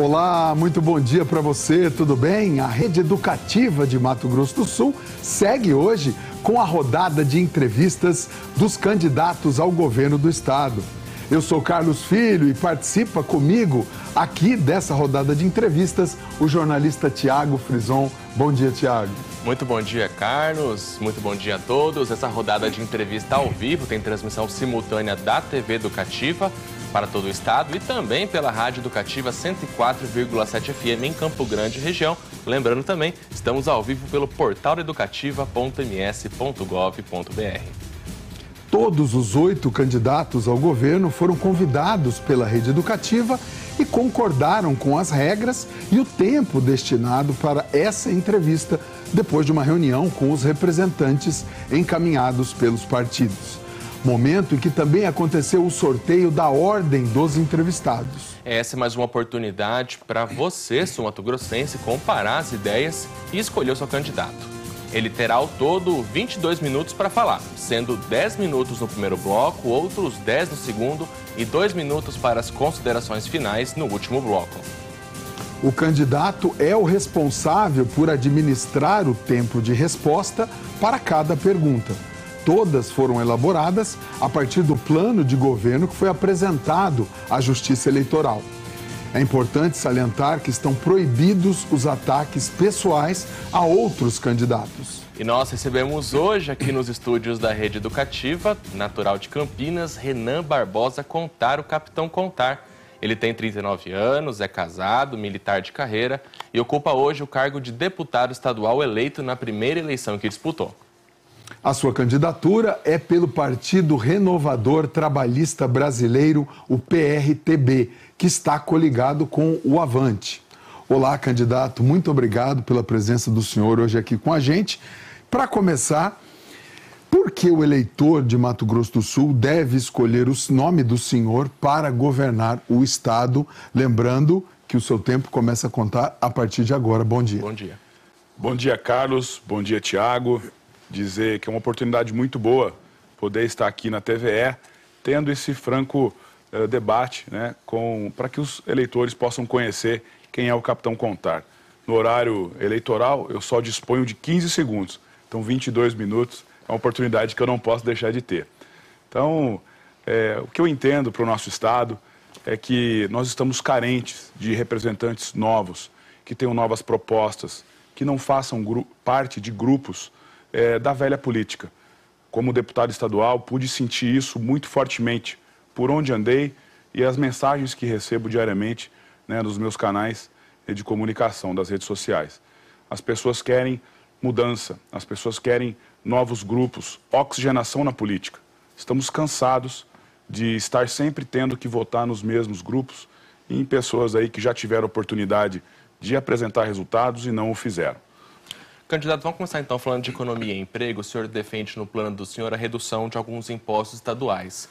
Olá, muito bom dia para você, tudo bem? A rede educativa de Mato Grosso do Sul segue hoje com a rodada de entrevistas dos candidatos ao governo do estado. Eu sou Carlos Filho e participa comigo aqui dessa rodada de entrevistas o jornalista Tiago Frison. Bom dia, Tiago. Muito bom dia, Carlos. Muito bom dia a todos. Essa rodada de entrevista ao vivo tem transmissão simultânea da TV Educativa para todo o estado e também pela Rádio Educativa 104,7 FM em Campo Grande, região. Lembrando também, estamos ao vivo pelo portal educativa.ms.gov.br. Todos os oito candidatos ao governo foram convidados pela rede educativa e concordaram com as regras e o tempo destinado para essa entrevista depois de uma reunião com os representantes encaminhados pelos partidos momento em que também aconteceu o sorteio da ordem dos entrevistados. Essa é mais uma oportunidade para você, Sumato Grossense, comparar as ideias e escolher o seu candidato. Ele terá ao todo 22 minutos para falar, sendo 10 minutos no primeiro bloco, outros 10 no segundo e 2 minutos para as considerações finais no último bloco. O candidato é o responsável por administrar o tempo de resposta para cada pergunta todas foram elaboradas a partir do plano de governo que foi apresentado à Justiça Eleitoral. É importante salientar que estão proibidos os ataques pessoais a outros candidatos. E nós recebemos hoje aqui nos estúdios da Rede Educativa, natural de Campinas, Renan Barbosa Contar, o Capitão Contar. Ele tem 39 anos, é casado, militar de carreira e ocupa hoje o cargo de deputado estadual eleito na primeira eleição que disputou. A sua candidatura é pelo Partido Renovador Trabalhista Brasileiro, o PRTB, que está coligado com o Avante. Olá, candidato, muito obrigado pela presença do senhor hoje aqui com a gente. Para começar, por que o eleitor de Mato Grosso do Sul deve escolher o nome do senhor para governar o Estado? Lembrando que o seu tempo começa a contar a partir de agora. Bom dia. Bom dia. Bom dia, Carlos. Bom dia, Tiago dizer que é uma oportunidade muito boa poder estar aqui na TVE, tendo esse franco uh, debate, né, para que os eleitores possam conhecer quem é o Capitão Contar. No horário eleitoral, eu só disponho de 15 segundos, então 22 minutos é uma oportunidade que eu não posso deixar de ter. Então, é, o que eu entendo para o nosso Estado é que nós estamos carentes de representantes novos, que tenham novas propostas, que não façam parte de grupos é, da velha política. Como deputado estadual, pude sentir isso muito fortemente por onde andei e as mensagens que recebo diariamente né, nos meus canais de comunicação, das redes sociais. As pessoas querem mudança, as pessoas querem novos grupos, oxigenação na política. Estamos cansados de estar sempre tendo que votar nos mesmos grupos e em pessoas aí que já tiveram oportunidade de apresentar resultados e não o fizeram. Candidato, vamos começar então falando de economia e emprego. O senhor defende no plano do senhor a redução de alguns impostos estaduais.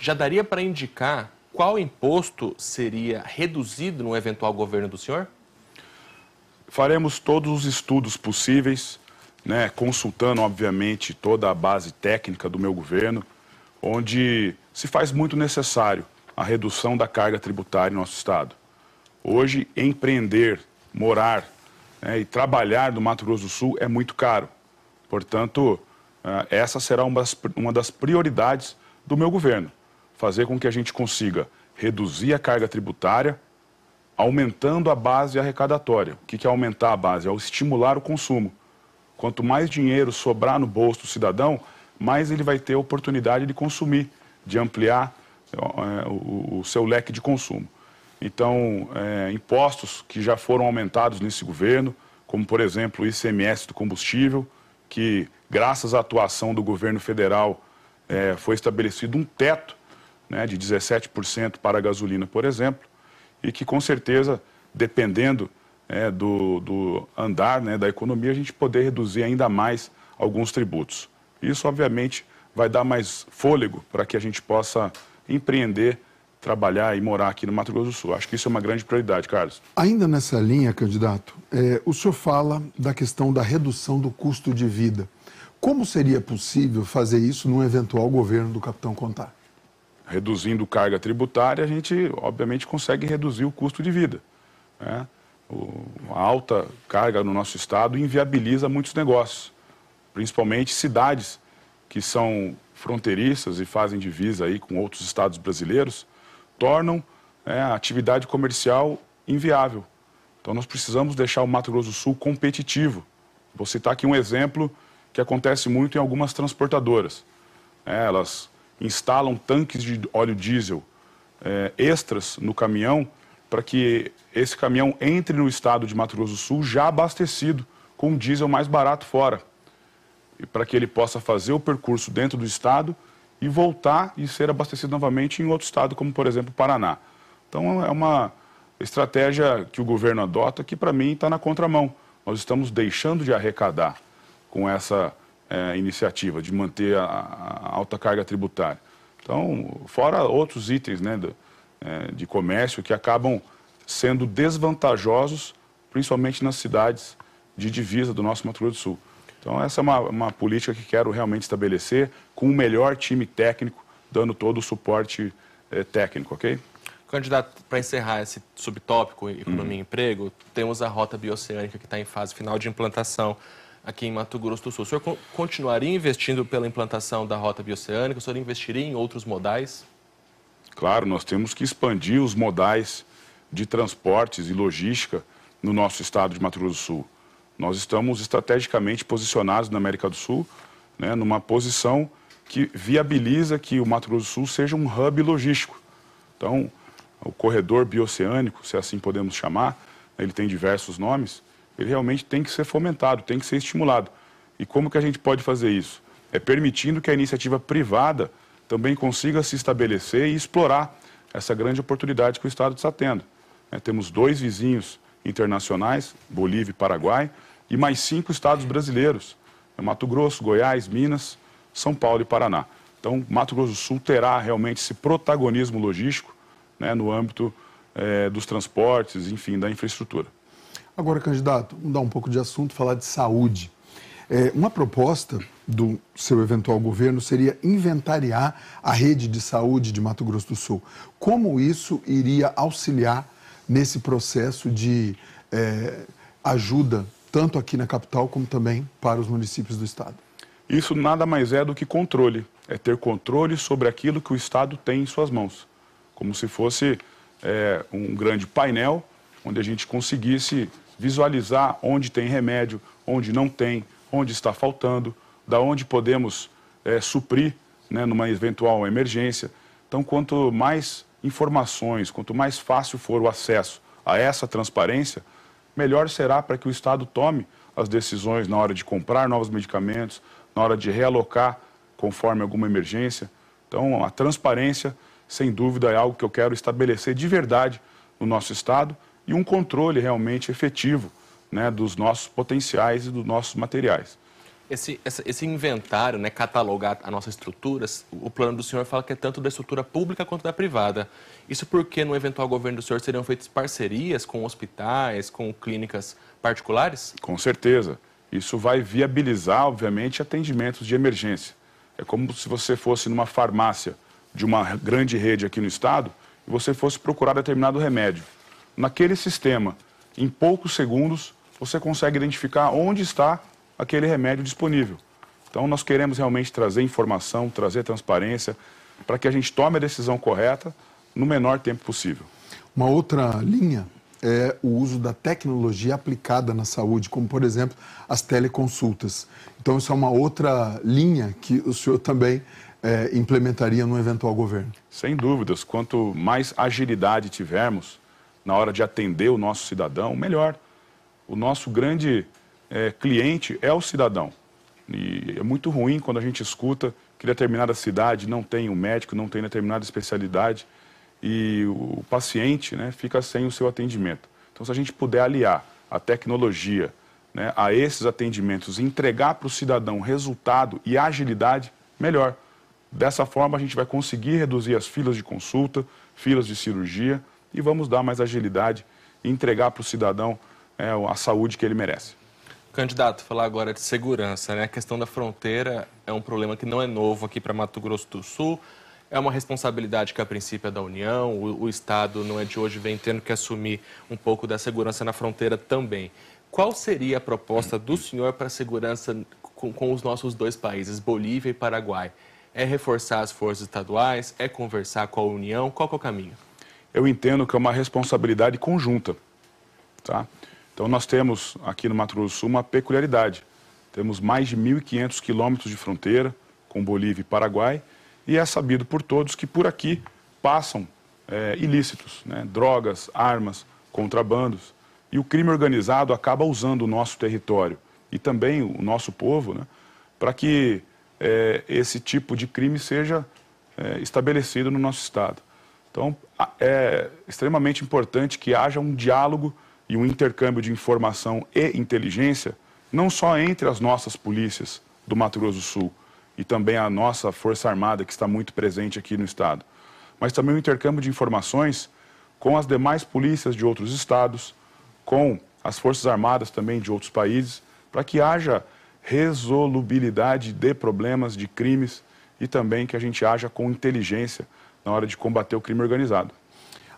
Já daria para indicar qual imposto seria reduzido no eventual governo do senhor? Faremos todos os estudos possíveis, né, consultando, obviamente, toda a base técnica do meu governo, onde se faz muito necessário a redução da carga tributária em nosso Estado. Hoje, empreender, morar, né, e trabalhar no Mato Grosso do Sul é muito caro. Portanto, uh, essa será uma das, prioridades do meu governo. Fazer com que a gente consiga reduzir a carga tributária, aumentando a base arrecadatória. O que é aumentar a base? É estimular o consumo. Quanto mais dinheiro sobrar no bolso do cidadão, mais ele vai ter a oportunidade de consumir, de ampliar o, o, seu leque de consumo. Então, é, impostos que já foram aumentados nesse governo, como, por exemplo, o ICMS do combustível, que, graças à atuação do governo federal, é, foi estabelecido um teto né, de 17% para a gasolina, por exemplo, e que, com certeza, dependendo é, do, do, andar né, da economia, a gente poder reduzir ainda mais alguns tributos. Isso, obviamente, vai dar mais fôlego para que a gente possa empreender trabalhar e morar aqui no Mato Grosso do Sul. Acho que isso é uma grande prioridade, Carlos. Ainda nessa linha, candidato, é, o senhor fala da questão da redução do custo de vida. Como seria possível fazer isso num eventual governo do capitão Contar? Reduzindo carga tributária, a gente, obviamente, consegue reduzir o custo de vida. Né? a alta carga no nosso estado inviabiliza muitos negócios, principalmente cidades que são fronteiriças e fazem divisa aí com outros estados brasileiros, tornam é, a atividade comercial inviável. Então nós precisamos deixar o Mato Grosso do Sul competitivo. Vou citar aqui um exemplo que acontece muito em algumas transportadoras. É, elas instalam tanques de óleo diesel é, extras no caminhão para que esse caminhão entre no estado de Mato Grosso do Sul já abastecido com diesel mais barato fora. E para que ele possa fazer o percurso dentro do estado e voltar e ser abastecido novamente em outro estado, como por exemplo o Paraná. Então é uma estratégia que o governo adota que para mim está na contramão. Nós estamos deixando de arrecadar com essa é, iniciativa de manter a, a, alta carga tributária. Então, fora outros itens né, do, é, de comércio que acabam sendo desvantajosos, principalmente nas cidades de divisa do nosso Mato Grosso do Sul. Então, essa é uma, uma política que quero realmente estabelecer com o melhor time técnico, dando todo o suporte é, técnico, ok? Candidato, para encerrar esse subtópico economia e emprego, temos a rota bioceânica que está em fase final de implantação aqui em Mato Grosso do Sul. O senhor continuaria investindo pela implantação da rota bioceânica? O senhor investiria em outros modais? Claro, nós temos que expandir os modais de transportes e logística no nosso estado de Mato Grosso do Sul. Nós estamos estrategicamente posicionados na América do Sul, né, numa posição que viabiliza que o Mato Grosso do Sul seja um hub logístico. Então, o corredor bioceânico, se assim podemos chamar, ele tem diversos nomes, ele realmente tem que ser fomentado, tem que ser estimulado. E como que a gente pode fazer isso? É permitindo que a iniciativa privada também consiga se estabelecer e explorar essa grande oportunidade que o Estado está tendo. É, temos dois vizinhos internacionais, Bolívia e Paraguai, e mais cinco estados brasileiros, é Mato Grosso, Goiás, Minas, São Paulo e Paraná. Então, Mato Grosso do Sul terá realmente esse protagonismo logístico né, no âmbito é, dos transportes, enfim, da infraestrutura. Agora, candidato, mudar um pouco de assunto, falar de saúde. É, uma proposta do seu eventual governo seria inventariar a rede de saúde de Mato Grosso do Sul. Como isso iria auxiliar nesse processo de é, ajuda, tanto aqui na capital como também para os municípios do Estado? Isso nada mais é do que controle. É ter controle sobre aquilo que o Estado tem em suas mãos. Como se fosse é, um grande painel onde a gente conseguisse visualizar onde tem remédio, onde não tem, onde está faltando, da onde podemos é, suprir né, numa eventual emergência. Então, quanto mais informações, quanto mais fácil for o acesso a essa transparência, melhor será para que o Estado tome as decisões na hora de comprar novos medicamentos, na hora de realocar conforme alguma emergência. Então, a transparência, sem dúvida, é algo que eu quero estabelecer de verdade no nosso Estado e um controle realmente efetivo né, dos nossos potenciais e dos nossos materiais. Esse, esse, inventário, né, catalogar a nossa estrutura, o plano do senhor fala que é tanto da estrutura pública quanto da privada. Isso porque no eventual governo do senhor seriam feitas parcerias com hospitais, com clínicas particulares? Com certeza. Isso vai viabilizar, obviamente, atendimentos de emergência. É como se você fosse numa farmácia de uma grande rede aqui no estado e você fosse procurar determinado remédio naquele sistema, em poucos segundos, você consegue identificar onde está aquele remédio disponível. Então, nós queremos realmente trazer informação, trazer transparência, para que a gente tome a decisão correta no menor tempo possível. Uma outra linha é o uso da tecnologia aplicada na saúde, como, por exemplo, as teleconsultas. Então, isso é uma outra linha que o senhor também é, implementaria no eventual governo. Sem dúvidas. Quanto mais agilidade tivermos, na hora de atender o nosso cidadão, melhor. O nosso grande é, cliente é o cidadão. E é muito ruim quando a gente escuta que determinada cidade não tem um médico, não tem determinada especialidade e o paciente né, fica sem o seu atendimento. Então, se a gente puder aliar a tecnologia né, a esses atendimentos, entregar para o cidadão resultado e agilidade, melhor. Dessa forma, a gente vai conseguir reduzir as filas de consulta, filas de cirurgia e vamos dar mais agilidade e entregar para o cidadão é, a saúde que ele merece. Candidato, falar agora de segurança, né? A questão da fronteira é um problema que não é novo aqui para Mato Grosso do Sul. é uma responsabilidade que a princípio é da União, o, o Estado não é de hoje, vem tendo que assumir um pouco da segurança na fronteira também. Qual seria a proposta do senhor para a segurança com, com os nossos dois países, Bolívia e Paraguai? É reforçar as forças estaduais? É conversar com a União? Qual é o caminho? Eu entendo que é uma responsabilidade conjunta. Tá? Então, nós temos aqui no Mato Grosso do Sul uma peculiaridade. Temos mais de 1.500 quilômetros de fronteira com Bolívia e Paraguai, e é sabido por todos que por aqui passam é, ilícitos, né? drogas, armas, contrabandos. E o crime organizado acaba usando o nosso território e também o nosso povo né? para que é, esse tipo de crime seja é, estabelecido no nosso Estado. Então, é extremamente importante que haja um diálogo e um intercâmbio de informação e inteligência, não só entre as nossas polícias do Mato Grosso do Sul, e também a nossa Força Armada, que está muito presente aqui no Estado. Mas também o intercâmbio de informações com as demais polícias de outros estados, com as Forças Armadas também de outros países, para que haja resolubilidade de problemas, de crimes e também que a gente haja com inteligência na hora de combater o crime organizado.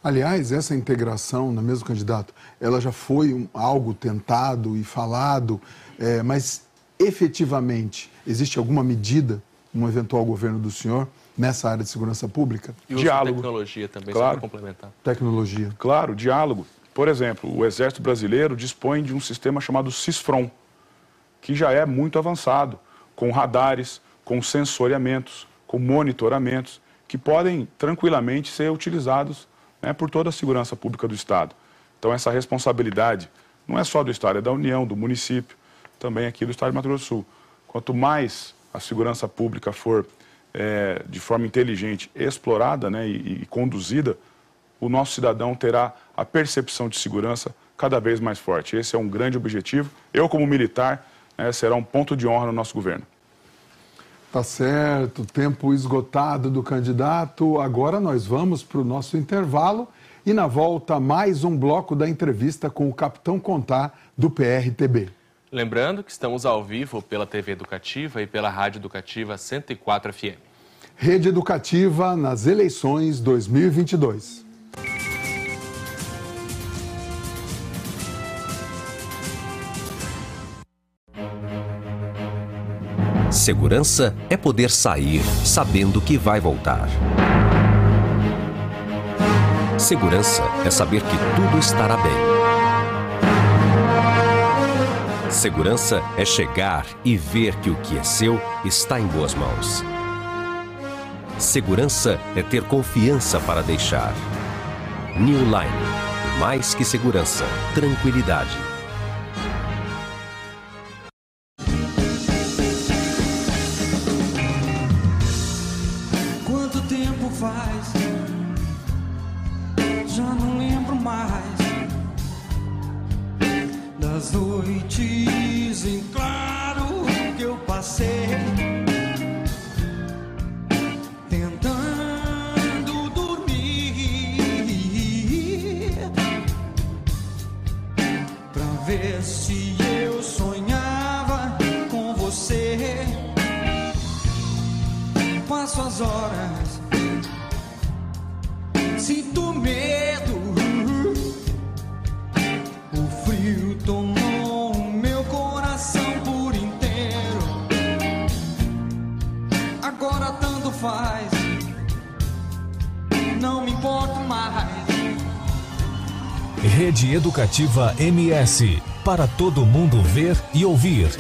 Aliás, essa integração, na mesmo candidato, ela já foi um, algo tentado e falado, é, mas efetivamente existe alguma medida no eventual governo do senhor nessa área de segurança pública? E diálogo. tecnologia também, claro. só para complementar. Tecnologia. Claro, diálogo. Por exemplo, o Exército Brasileiro dispõe de um sistema chamado CISFRON, que já é muito avançado, com radares, com sensoriamentos, com monitoramentos, que podem tranquilamente ser utilizados né, por toda a segurança pública do Estado. Então, essa responsabilidade não é só do Estado, é da União, do município, também aqui do Estado de Mato Grosso do Sul. Quanto mais a segurança pública for é, de forma inteligente explorada né, e, e conduzida, o nosso cidadão terá a percepção de segurança cada vez mais forte. Esse é um grande objetivo. Eu, como militar, né, será um ponto de honra no nosso governo. Tá certo, tempo esgotado do candidato. Agora nós vamos para o nosso intervalo e na volta mais um bloco da entrevista com o capitão Contar do PRTB. Lembrando que estamos ao vivo pela TV Educativa e pela Rádio Educativa 104 FM. Rede Educativa nas eleições 2022. Segurança é poder sair sabendo que vai voltar. Segurança é saber que tudo estará bem. Segurança é chegar e ver que o que é seu está em boas mãos. Segurança é ter confiança para deixar. New Line. Mais que segurança, tranquilidade. Faz, não me importo mais. Rede Educativa MS. Para todo mundo ver e ouvir.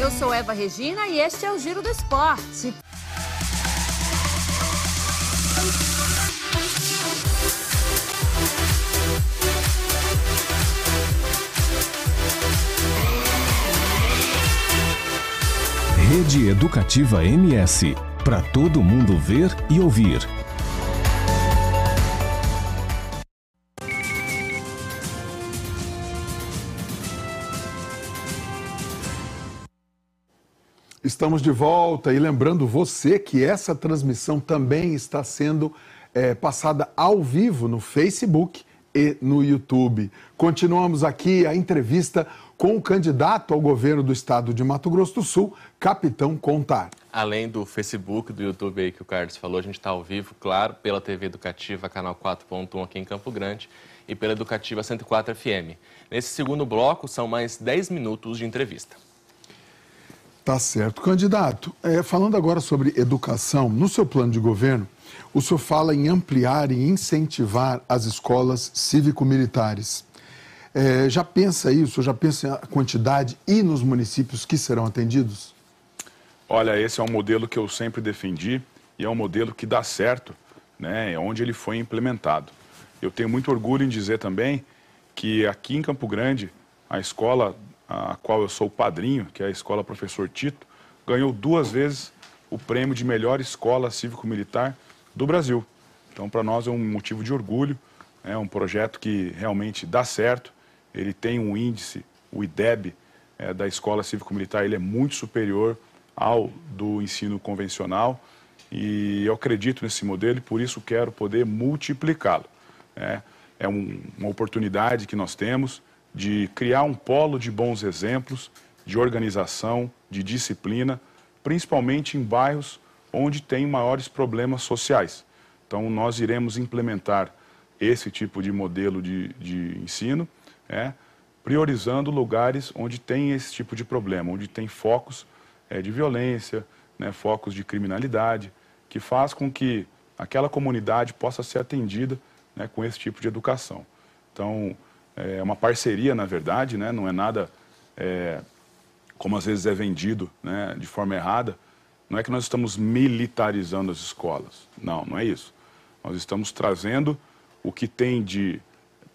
Eu sou Eva Regina e este é o Giro do Esporte. Rede Educativa MS. Para todo mundo ver e ouvir. Estamos de volta e lembrando você que essa transmissão também está sendo é, passada ao vivo no Facebook e no YouTube. Continuamos aqui a entrevista com o candidato ao governo do estado de Mato Grosso do Sul, Capitão Contar. Além do Facebook, do YouTube aí que o Carlos falou, a gente está ao vivo, claro, pela TV Educativa, canal 4.1 aqui em Campo Grande e pela Educativa 104 FM. Nesse segundo bloco, são mais 10 minutos de entrevista. Tá certo. Candidato, é, falando agora sobre educação, no seu plano de governo, o senhor fala em ampliar e incentivar as escolas cívico-militares. É, já pensa isso? Já pensa a quantidade e nos municípios que serão atendidos? Olha, esse é um modelo que eu sempre defendi e é um modelo que dá certo, né, onde ele foi implementado. Eu tenho muito orgulho em dizer também que aqui em Campo Grande, a escola a qual eu sou padrinho, que é a Escola Professor Tito, ganhou duas vezes o prêmio de melhor escola cívico-militar do Brasil. Então, para nós é um motivo de orgulho, é um projeto que realmente dá certo. Ele tem um índice, o IDEB, é, da escola cívico-militar, ele é muito superior ao do ensino convencional e eu acredito nesse modelo e por isso quero poder multiplicá-lo. É, é um, uma oportunidade que nós temos de criar um polo de bons exemplos, de organização, de disciplina, principalmente em bairros onde tem maiores problemas sociais. Então, nós iremos implementar esse tipo de modelo de, de ensino, é, priorizando lugares onde tem esse tipo de problema, onde tem focos é, de violência, né, focos de criminalidade, que faz com que aquela comunidade possa ser atendida né, com esse tipo de educação. Então, é uma parceria, na verdade, né? não é nada é, como às vezes é vendido né, de forma errada. Não é que nós estamos militarizando as escolas. Não, não é isso. Nós estamos trazendo o que tem de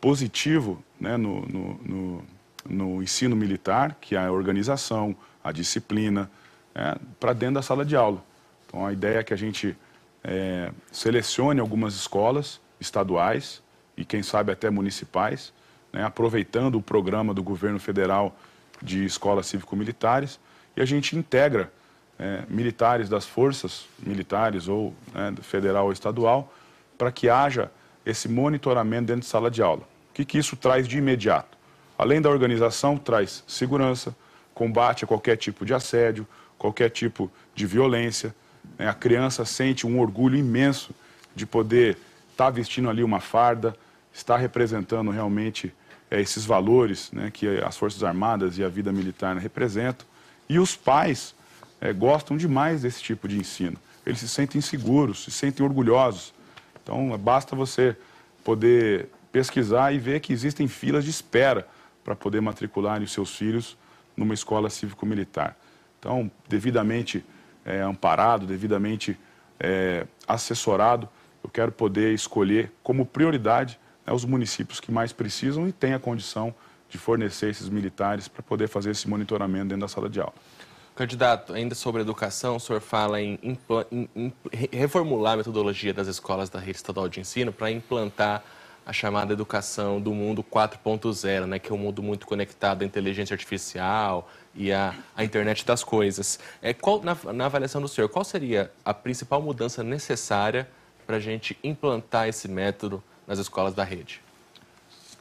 positivo né, no, no, no, no ensino militar, que é a organização, a disciplina, é, para dentro da sala de aula. Então, a ideia é que a gente é, selecione algumas escolas estaduais e, quem sabe, até municipais, né, aproveitando o programa do governo federal de escolas cívico-militares, e a gente integra é, militares das forças militares, ou né, federal ou estadual, para que haja esse monitoramento dentro de sala de aula. O que, que isso traz de imediato? Além da organização, traz segurança, combate a qualquer tipo de assédio, qualquer tipo de violência. Né? A criança sente um orgulho imenso de poder estar tá vestindo ali uma farda, estar representando realmente é, esses valores né, que as Forças Armadas e a vida militar representam. E os pais é, gostam demais desse tipo de ensino. Eles se sentem seguros, se sentem orgulhosos. Então, basta você poder pesquisar e ver que existem filas de espera para poder matricular os seus filhos numa escola cívico-militar. Então, devidamente é, amparado, devidamente é, assessorado, eu quero poder escolher como prioridade né, os municípios que mais precisam e têm a condição de fornecer esses militares para poder fazer esse monitoramento dentro da sala de aula. Candidato, ainda sobre educação, o senhor fala em, em, em reformular a metodologia das escolas da rede estadual de ensino para implantar a chamada educação do mundo 4.0, né, que é um mundo muito conectado à inteligência artificial e à, à internet das coisas. É, qual, na, na avaliação do senhor, qual seria a principal mudança necessária para a gente implantar esse método nas escolas da rede?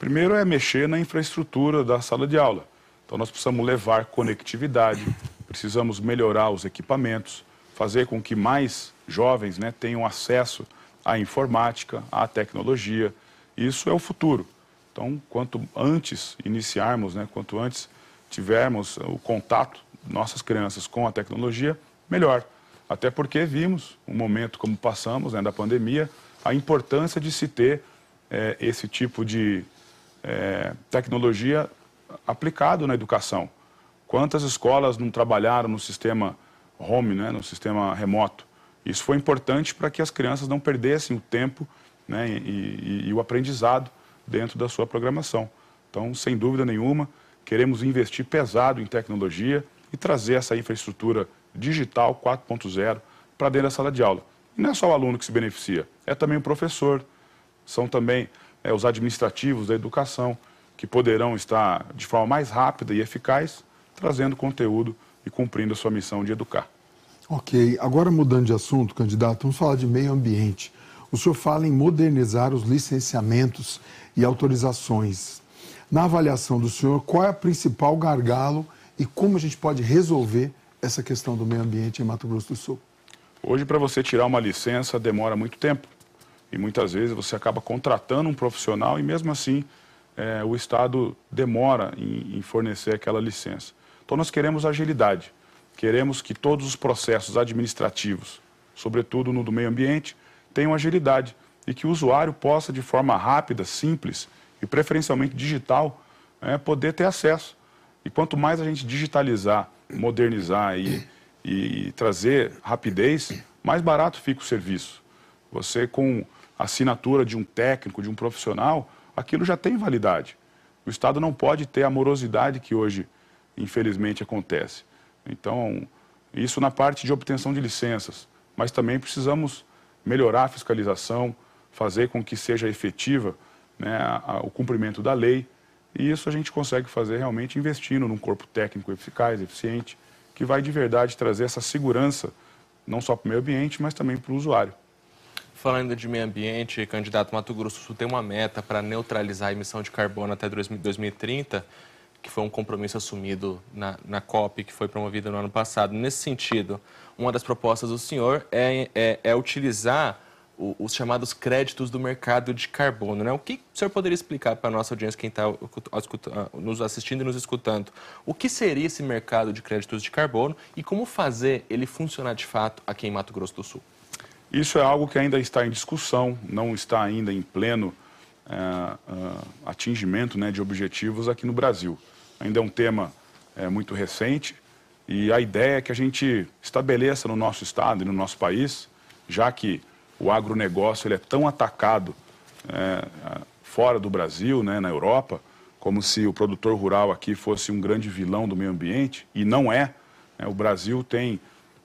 Primeiro é mexer na infraestrutura da sala de aula. Então nós precisamos levar conectividade, precisamos melhorar os equipamentos, fazer com que mais jovens né, tenham acesso à informática, à tecnologia. Isso é o futuro. Então, quanto antes iniciarmos, né, quanto antes tivermos o contato nossas crianças com a tecnologia, melhor. Até porque vimos um momento como passamos né, da pandemia, a importância de se ter é, esse tipo de é, tecnologia aplicado na educação. Quantas escolas não trabalharam no sistema home, né, no sistema remoto? Isso foi importante para que as crianças não perdessem o tempo né, e, e, e o aprendizado dentro da sua programação. Então, sem dúvida nenhuma, queremos investir pesado em tecnologia e trazer essa infraestrutura digital 4.0 para dentro da sala de aula. E não é só o aluno que se beneficia, é também o professor, são também é, os administrativos da educação, que poderão estar de forma mais rápida e eficaz trazendo conteúdo e cumprindo a sua missão de educar. Ok, agora mudando de assunto, candidato, vamos falar de meio ambiente. O senhor fala em modernizar os licenciamentos e autorizações. Na avaliação do senhor, qual é o principal gargalo e como a gente pode resolver essa questão do meio ambiente em Mato Grosso do Sul? Hoje, para você tirar uma licença, demora muito tempo. E muitas vezes você acaba contratando um profissional e, mesmo assim, é, o Estado demora em, em fornecer aquela licença. Então, nós queremos agilidade. Queremos que todos os processos administrativos, sobretudo no do meio ambiente, tenham agilidade e que o usuário possa, de forma rápida, simples e preferencialmente digital, é, poder ter acesso. E quanto mais a gente digitalizar, modernizar e, e, trazer rapidez, mais barato fica o serviço. Você, com assinatura de um técnico, de um profissional, aquilo já tem validade. O Estado não pode ter a morosidade que hoje, infelizmente, acontece. Então, isso na parte de obtenção de licenças, mas também precisamos melhorar a fiscalização, fazer com que seja efetiva né, a, o cumprimento da lei. E isso a gente consegue fazer realmente investindo num corpo técnico eficaz, eficiente, que vai de verdade trazer essa segurança, não só para o meio ambiente, mas também para o usuário. Falando de meio ambiente, candidato Mato Grosso Sul tem uma meta para neutralizar a emissão de carbono até 2030, que foi um compromisso assumido na, na COP, que foi promovida no ano passado. Nesse sentido, uma das propostas do senhor é, é, é utilizar o, os chamados créditos do mercado de carbono. Né? O que o senhor poderia explicar para a nossa audiência, quem está nos assistindo e nos escutando, o que seria esse mercado de créditos de carbono e como fazer ele funcionar de fato aqui em Mato Grosso do Sul? Isso é algo que ainda está em discussão, não está ainda em pleno é, é, atingimento né, de objetivos aqui no Brasil. Ainda é um tema é, muito recente e a ideia é que a gente estabeleça no nosso estado e no nosso país, já que o agronegócio ele é tão atacado é, fora do Brasil, né, na Europa, como se o produtor rural aqui fosse um grande vilão do meio ambiente, e não é. Né, o Brasil tem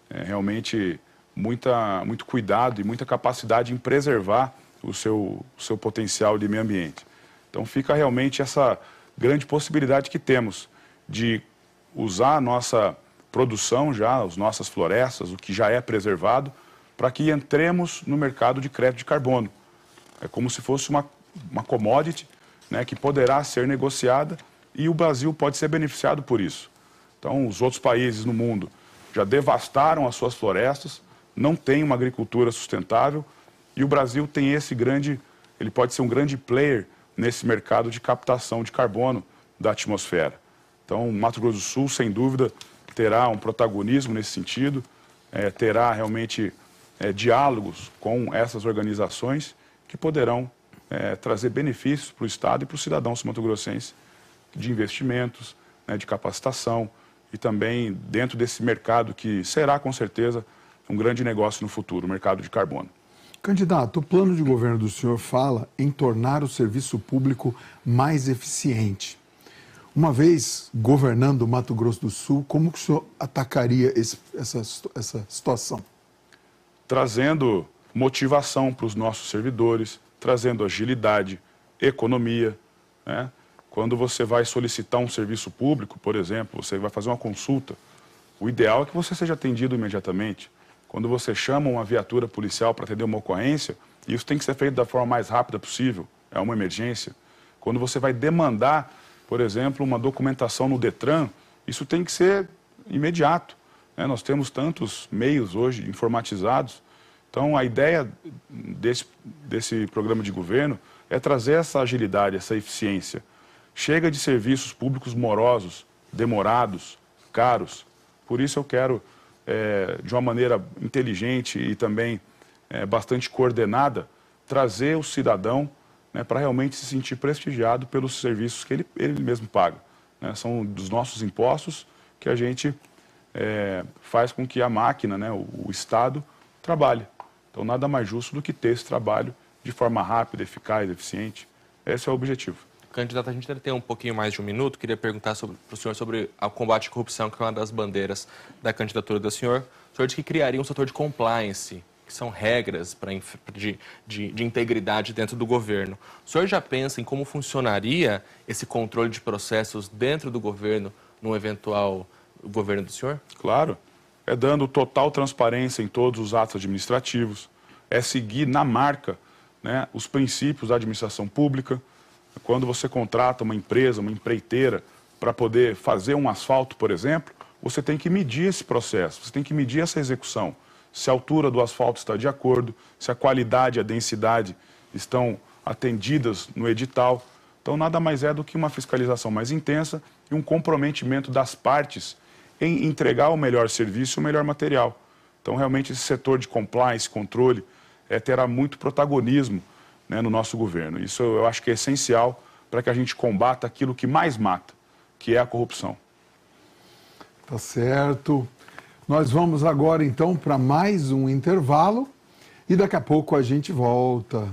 é, realmente muita, muito cuidado e muita capacidade em preservar o seu, o seu potencial de meio ambiente. Então fica realmente essa grande possibilidade que temos de usar a nossa produção já, as nossas florestas, o que já é preservado, para que entremos no mercado de crédito de carbono. É como se fosse uma, uma commodity né, que poderá ser negociada e o Brasil pode ser beneficiado por isso. Então, os outros países no mundo já devastaram as suas florestas, não tem uma agricultura sustentável e o Brasil tem esse grande, ele pode ser um grande player nesse mercado de captação de carbono da atmosfera. Então, Mato Grosso do Sul, sem dúvida, terá um protagonismo nesse sentido, é, terá realmente é, diálogos com essas organizações que poderão é, trazer benefícios para o Estado e para o cidadão mato-grossense de investimentos, né, de capacitação e também dentro desse mercado que será, com certeza, um grande negócio no futuro, o mercado de carbono. Candidato, o plano de governo do senhor fala em tornar o serviço público mais eficiente. Uma vez governando o Mato Grosso do Sul, como o senhor atacaria esse, essa, essa situação? Trazendo motivação para os nossos servidores, trazendo agilidade, economia. Né? Quando você vai solicitar um serviço público, por exemplo, você vai fazer uma consulta, o ideal é que você seja atendido imediatamente. Quando você chama uma viatura policial para atender uma ocorrência, isso tem que ser feito da forma mais rápida possível, é uma emergência. Quando você vai demandar, por exemplo, uma documentação no Detran, isso tem que ser imediato. Né? Nós temos tantos meios hoje informatizados. Então, a ideia desse, desse programa de governo é trazer essa agilidade, essa eficiência. Chega de serviços públicos morosos, demorados, caros. Por isso eu quero é, de uma maneira inteligente e também é, bastante coordenada, trazer o cidadão né, para realmente se sentir prestigiado pelos serviços que ele, ele mesmo paga. Né? São dos nossos impostos que a gente é, faz com que a máquina, né, o, o Estado, trabalhe. Então, nada mais justo do que ter esse trabalho de forma rápida, eficaz, eficiente. Esse é o objetivo. Candidato, a gente deve ter um pouquinho mais de um minuto. Queria perguntar para o senhor sobre o combate à corrupção, que é uma das bandeiras da candidatura do senhor. O senhor disse que criaria um setor de compliance, que são regras pra, de, de, de integridade dentro do governo. O senhor já pensa em como funcionaria esse controle de processos dentro do governo, num eventual governo do senhor? Claro. É dando total transparência em todos os atos administrativos, é seguir na marca né, os princípios da administração pública, Quando você contrata uma empresa, uma empreiteira, para poder fazer um asfalto, por exemplo, você tem que medir esse processo, você tem que medir essa execução. Se a altura do asfalto está de acordo, se a qualidade e a densidade estão atendidas no edital. Então, nada mais é do que uma fiscalização mais intensa e um comprometimento das partes em entregar o melhor serviço e o melhor material. Então, realmente, esse setor de compliance, controle, é, terá muito protagonismo né, no nosso governo. Isso eu acho que é essencial para que a gente combata aquilo que mais mata, que é a corrupção. Tá certo. Nós vamos agora então para mais um intervalo e daqui a pouco a gente volta.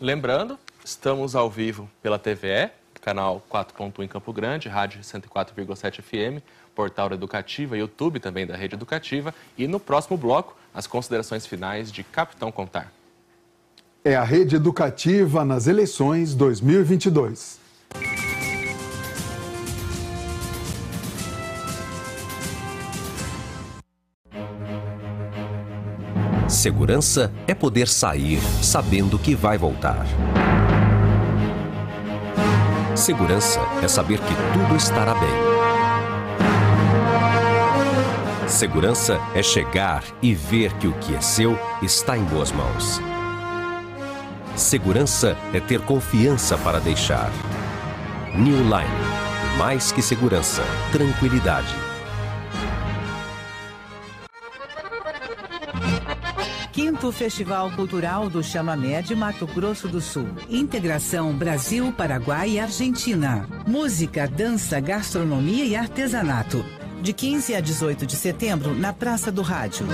Lembrando, estamos ao vivo pela TVE, canal 4.1 em Campo Grande, rádio 104,7 FM, portal Educativa, YouTube também da Rede Educativa e no próximo bloco as considerações finais de Capitão Contar. É a Rede Educativa nas eleições 2022. Segurança é poder sair sabendo que vai voltar. Segurança é saber que tudo estará bem. Segurança é chegar e ver que o que é seu está em boas mãos. Segurança é ter confiança para deixar. New Line. Mais que segurança, tranquilidade. Quinto Festival Cultural do Chamamé de Mato Grosso do Sul. Integração Brasil, Paraguai e Argentina. Música, dança, gastronomia e artesanato. De 15 a 18 de setembro, na Praça do Rádio.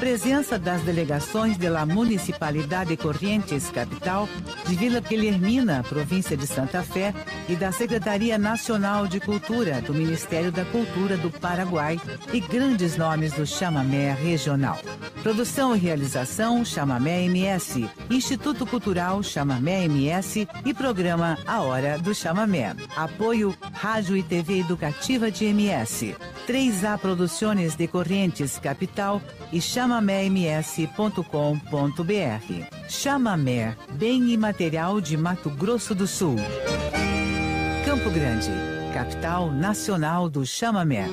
Presença das delegações da Municipalidade Corrientes, capital, de Vila Guilhermina, província de Santa Fé, e da Secretaria Nacional de Cultura do Ministério da Cultura do Paraguai e grandes nomes do chamamé regional. Produção e realização Chamamé MS, Instituto Cultural Chamamé MS e programa A Hora do Chamamé. Apoio Rádio e TV Educativa de MS. 3A Produções de Corrientes Capital e chamaméms.com.br. Chamamé, bem imaterial de Mato Grosso do Sul. Campo Grande, capital nacional do chamamé.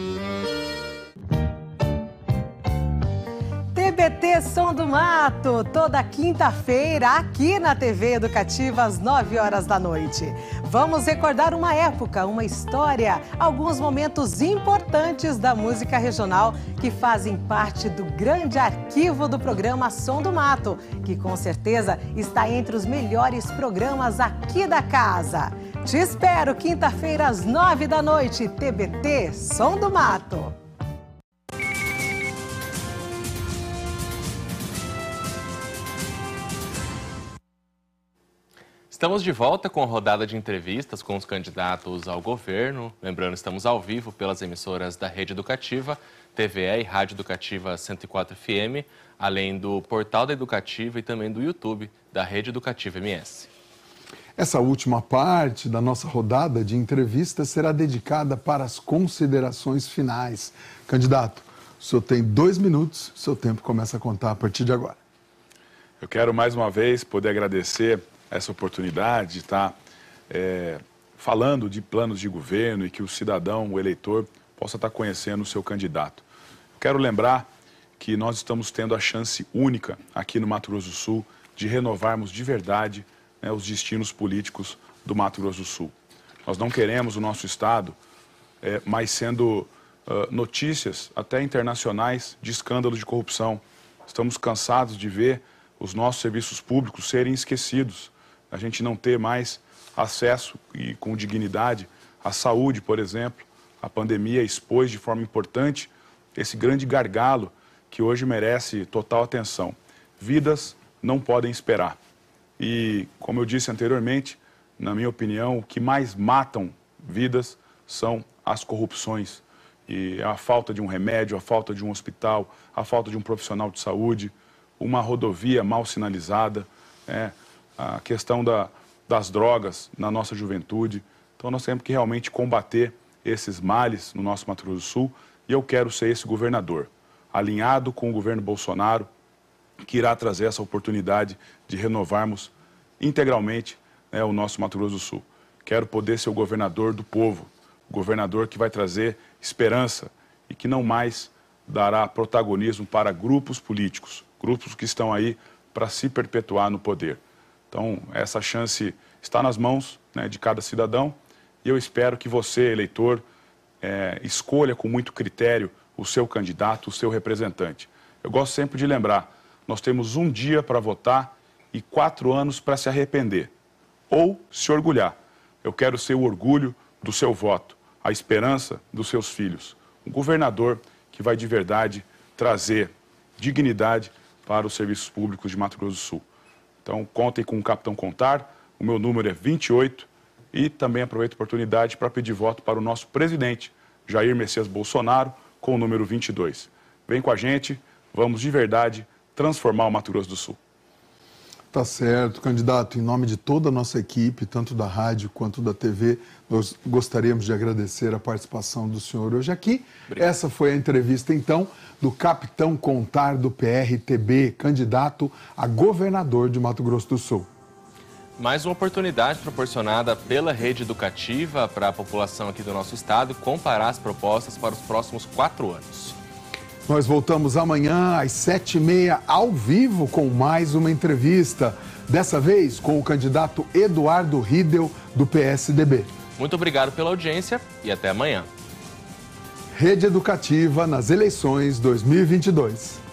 TBT Som do Mato, toda quinta-feira, aqui na TV Educativa, às 9 horas da noite. Vamos recordar uma época, uma história, alguns momentos importantes da música regional que fazem parte do grande arquivo do programa Som do Mato, que com certeza está entre os melhores programas aqui da casa. Te espero quinta-feira às 9 da noite, TBT Som do Mato. Estamos de volta com a rodada de entrevistas com os candidatos ao governo. Lembrando, estamos ao vivo pelas emissoras da Rede Educativa, TVE e Rádio Educativa 104 FM, além do Portal da Educativa e também do YouTube da Rede Educativa MS. Essa última parte da nossa rodada de entrevistas será dedicada para as considerações finais. Candidato, o senhor tem dois minutos, seu tempo começa a contar a partir de agora. Eu quero mais uma vez poder agradecer essa oportunidade de estar é, falando de planos de governo e que o cidadão, o eleitor, possa estar conhecendo o seu candidato. Quero lembrar que nós estamos tendo a chance única aqui no Mato Grosso do Sul de renovarmos de verdade né, os destinos políticos do Mato Grosso do Sul. Nós não queremos o nosso Estado é, mais sendo uh, notícias, até internacionais, de escândalos de corrupção. Estamos cansados de ver os nossos serviços públicos serem esquecidos, a gente não ter mais acesso e com dignidade à saúde, por exemplo. A pandemia expôs de forma importante esse grande gargalo que hoje merece total atenção. Vidas não podem esperar. E, como eu disse anteriormente, na minha opinião, o que mais matam vidas são as corrupções. E a falta de um remédio, a falta de um hospital, a falta de um profissional de saúde, uma rodovia mal sinalizada, né? A questão da, das drogas na nossa juventude. Então, nós temos que realmente combater esses males no nosso Mato Grosso do Sul e eu quero ser esse governador, alinhado com o governo Bolsonaro, que irá trazer essa oportunidade de renovarmos integralmente né, o nosso Mato Grosso do Sul. Quero poder ser o governador do povo, o governador que vai trazer esperança e que não mais dará protagonismo para grupos políticos, grupos que estão aí para se perpetuar no poder. Então, essa chance está nas mãos né, de cada cidadão e eu espero que você, eleitor, é, escolha com muito critério o seu candidato, o seu representante. Eu gosto sempre de lembrar: nós temos um dia para votar e quatro anos para se arrepender ou se orgulhar. Eu quero ser o orgulho do seu voto, a esperança dos seus filhos. Um governador que vai de verdade trazer dignidade para os serviços públicos de Mato Grosso do Sul. Então, contem com o Capitão Contar, o meu número é 28 e também aproveito a oportunidade para pedir voto para o nosso presidente, Jair Messias Bolsonaro, com o número 22. Vem com a gente, vamos de verdade transformar o Mato Grosso do Sul. Tá certo, candidato. Em nome de toda a nossa equipe, tanto da rádio quanto da TV, nós gostaríamos de agradecer a participação do senhor hoje aqui. Obrigado. Essa foi a entrevista, então, do capitão Contar do PRTB, candidato a governador de Mato Grosso do Sul. Mais uma oportunidade proporcionada pela rede educativa para a população aqui do nosso estado comparar as propostas para os próximos quatro anos. Nós voltamos amanhã às sete e meia, ao vivo, com mais uma entrevista. Dessa vez com o candidato Eduardo Riedel, do PSDB. Muito obrigado pela audiência e até amanhã. Rede Educativa nas eleições 2022.